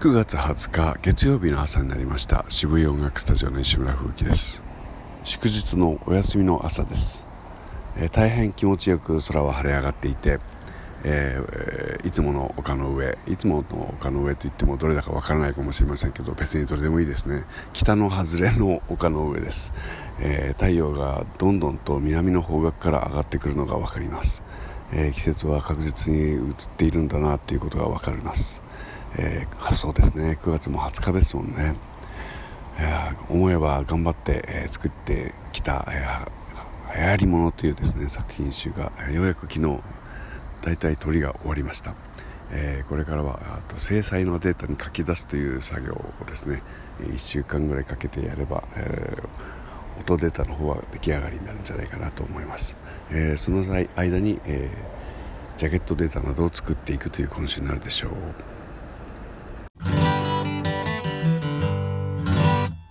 9月20日月曜日の朝になりました。渋谷音楽スタジオの石村風紀です。祝日のお休みの朝です、えー、大変気持ちよく空は晴れ上がっていて、えー、いつもの丘の上いつもの丘の上といってもどれだかわからないかもしれませんけど別にどれでもいいですね。北の外れの丘の上です、えー、太陽がどんどんと南の方角から上がってくるのが分かります、え季節は確実に移っているんだなということが分かります。えー、そうですね。9月も20日ですもんね、えー、思えば頑張って、えー、作ってきた、えー、流行り物というですね作品集がようやく昨日大体取りが終わりました、えー、これからはあと精細なデータに書き出すという作業をですね1週間ぐらいかけてやれば、えー、音データの方は出来上がりになるんじゃないかなと思います、えー、その間に、え、ジャケットデータなどを作っていくという今週になるでしょう。